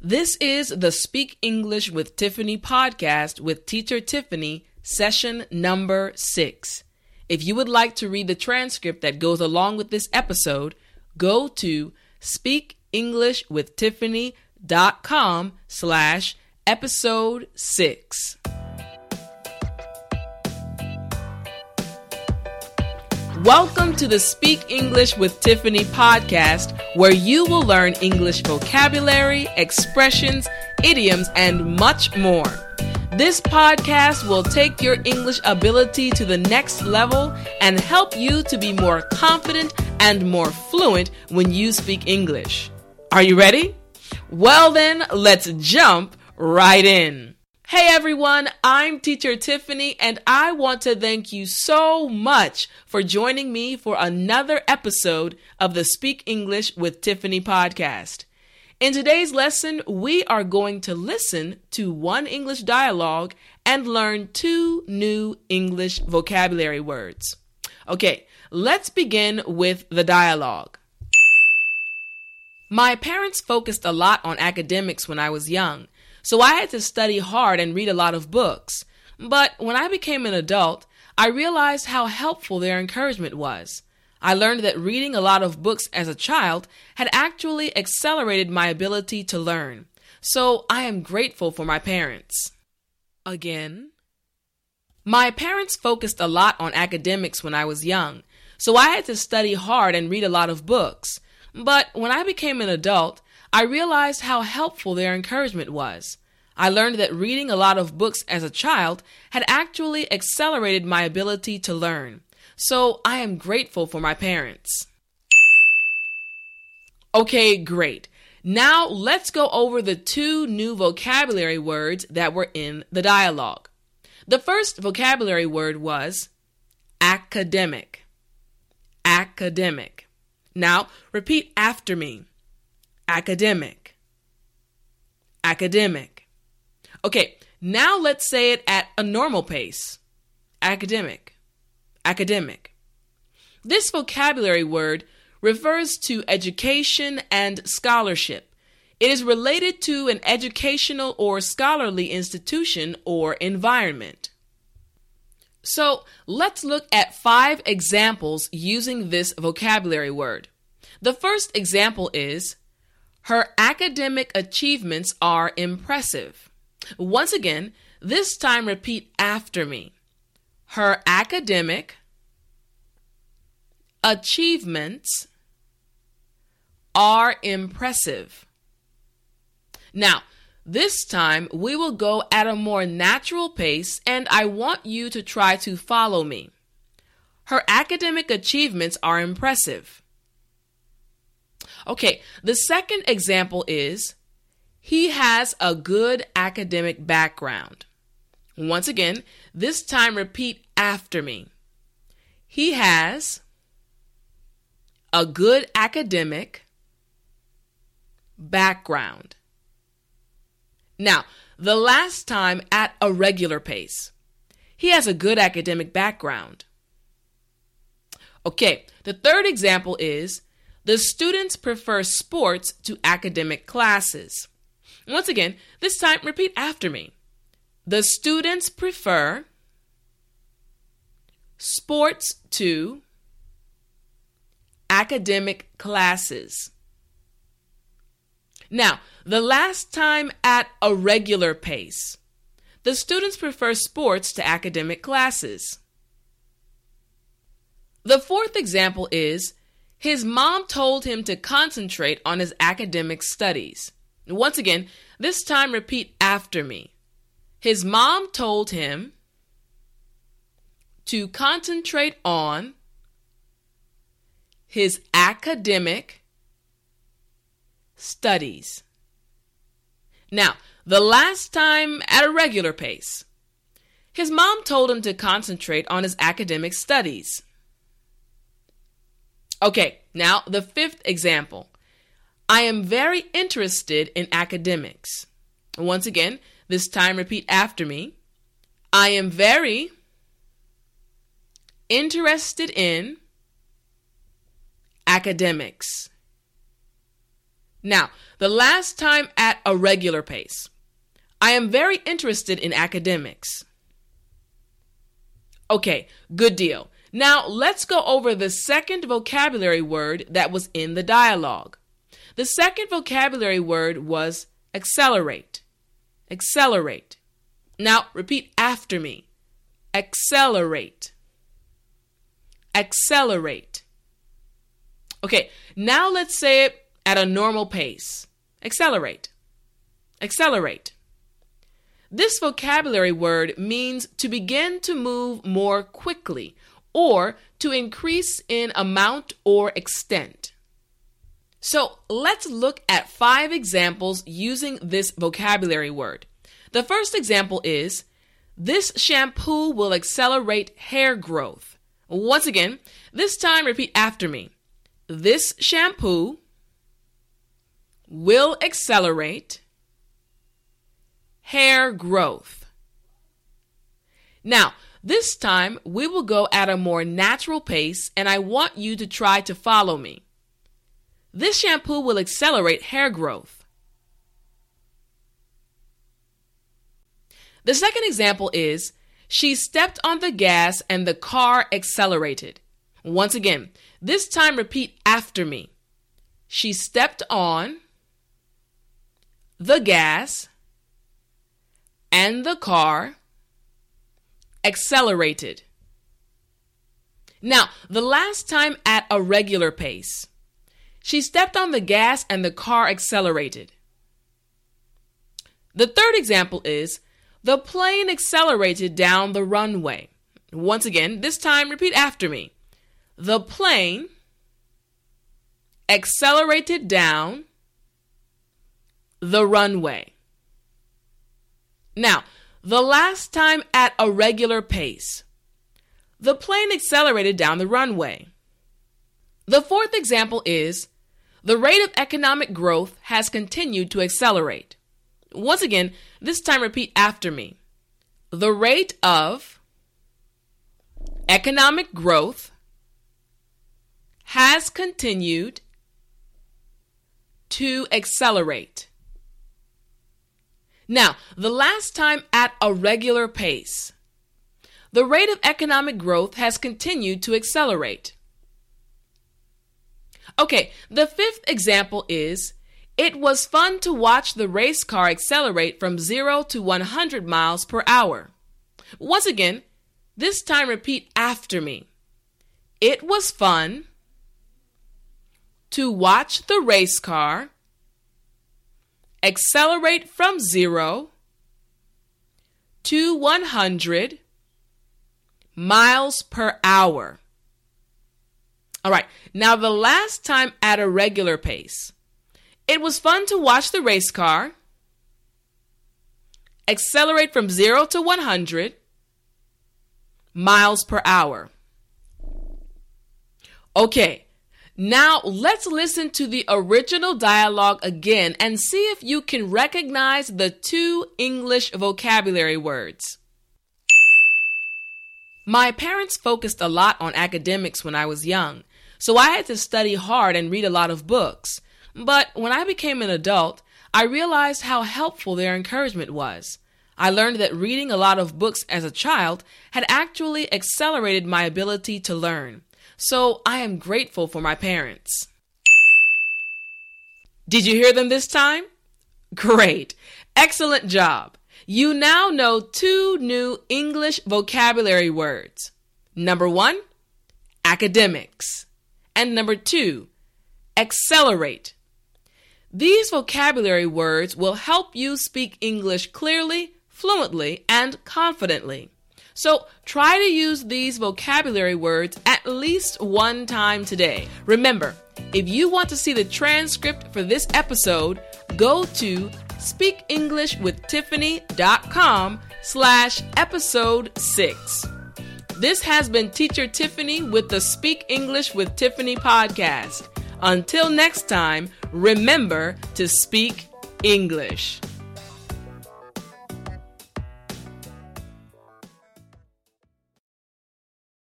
This is the Speak English with Tiffany podcast with Teacher Tiffany, session number six. If you would like to read the transcript that goes along with this episode, go to speakenglishwithtiffany.com slash episode six. Welcome to the Speak English with Tiffany podcast, where you will learn English vocabulary, expressions, idioms, and much more. This podcast will take your English ability to the next level and help you to be more confident and more fluent when you speak English. Are you ready? Well, then, let's jump right in. Hey everyone, I'm Teacher Tiffany, and I want to thank you so much for joining me for another episode of the Speak English with Tiffany podcast. In today's lesson, we are going to listen to one English dialogue and learn two new English vocabulary words. Okay, let's begin with the dialogue. My parents focused a lot on academics when I was young so I had to study hard and read a lot of books. But when I became an adult, I realized how helpful their encouragement was. I learned that reading a lot of books as a child had actually accelerated my ability to learn. So I am grateful for my parents. Again. My parents focused a lot on academics when I was young, so I had to study hard and read a lot of books. But when I became an adult, I realized how helpful their encouragement was. I learned that reading a lot of books as a child had actually accelerated my ability to learn. So I am grateful for my parents. Okay, great. Now let's go over the two new vocabulary words that were in the dialogue. The first vocabulary word was academic. Academic. Now repeat after me academic, academic. Okay, now let's say it at a normal pace academic, academic. This vocabulary word refers to education and scholarship. It is related to an educational or scholarly institution or environment. So let's look at five examples using this vocabulary word. The first example is her academic achievements are impressive. Once again, this time repeat after me. Her academic achievements are impressive. Now, this time we will go at a more natural pace, and I want you to try to follow me. Her academic achievements are impressive. Okay, the second example is he has a good academic background. Once again, this time repeat after me. He has a good academic background. Now, the last time at a regular pace. He has a good academic background. Okay, the third example is the students prefer sports to academic classes. Once again, this time repeat after me. The students prefer sports to academic classes. Now, the last time at a regular pace. The students prefer sports to academic classes. The fourth example is his mom told him to concentrate on his academic studies. Once again, this time repeat after me. His mom told him to concentrate on his academic studies. Now, the last time at a regular pace, his mom told him to concentrate on his academic studies. Okay, now the fifth example. I am very interested in academics. Once again, this time repeat after me. I am very interested in academics. Now, the last time at a regular pace. I am very interested in academics. Okay, good deal. Now let's go over the second vocabulary word that was in the dialogue. The second vocabulary word was accelerate. Accelerate. Now repeat after me. Accelerate. Accelerate. Okay, now let's say it at a normal pace. Accelerate. Accelerate. This vocabulary word means to begin to move more quickly or to increase in amount or extent. So let's look at five examples using this vocabulary word. The first example is this shampoo will accelerate hair growth. Once again, this time repeat after me. This shampoo will accelerate hair growth. Now, this time we will go at a more natural pace, and I want you to try to follow me. This shampoo will accelerate hair growth. The second example is she stepped on the gas and the car accelerated. Once again, this time repeat after me. She stepped on the gas and the car accelerated. Now, the last time at a regular pace, she stepped on the gas and the car accelerated. The third example is the plane accelerated down the runway. Once again, this time repeat after me. The plane accelerated down the runway. Now, the last time at a regular pace, the plane accelerated down the runway. The fourth example is the rate of economic growth has continued to accelerate. Once again, this time repeat after me. The rate of economic growth has continued to accelerate. Now, the last time at a regular pace, the rate of economic growth has continued to accelerate. Okay, the fifth example is it was fun to watch the race car accelerate from 0 to 100 miles per hour. Once again, this time repeat after me. It was fun to watch the race car accelerate from 0 to 100 miles per hour. All right, now the last time at a regular pace, it was fun to watch the race car accelerate from 0 to 100 miles per hour. Okay, now, let's listen to the original dialogue again and see if you can recognize the two English vocabulary words. My parents focused a lot on academics when I was young, so I had to study hard and read a lot of books. But when I became an adult, I realized how helpful their encouragement was. I learned that reading a lot of books as a child had actually accelerated my ability to learn. So I am grateful for my parents. Did you hear them this time? Great. Excellent job. You now know two new English vocabulary words. Number one, academics. And number two, accelerate. These vocabulary words will help you speak English clearly, fluently, and confidently. So try to use these vocabulary words at least one time today. Remember, if you want to see the transcript for this episode, go to speakenglishwithtiffany.com slash episode 6. This has been Teacher Tiffany with the Speak English with Tiffany podcast. Until next time, remember to speak English.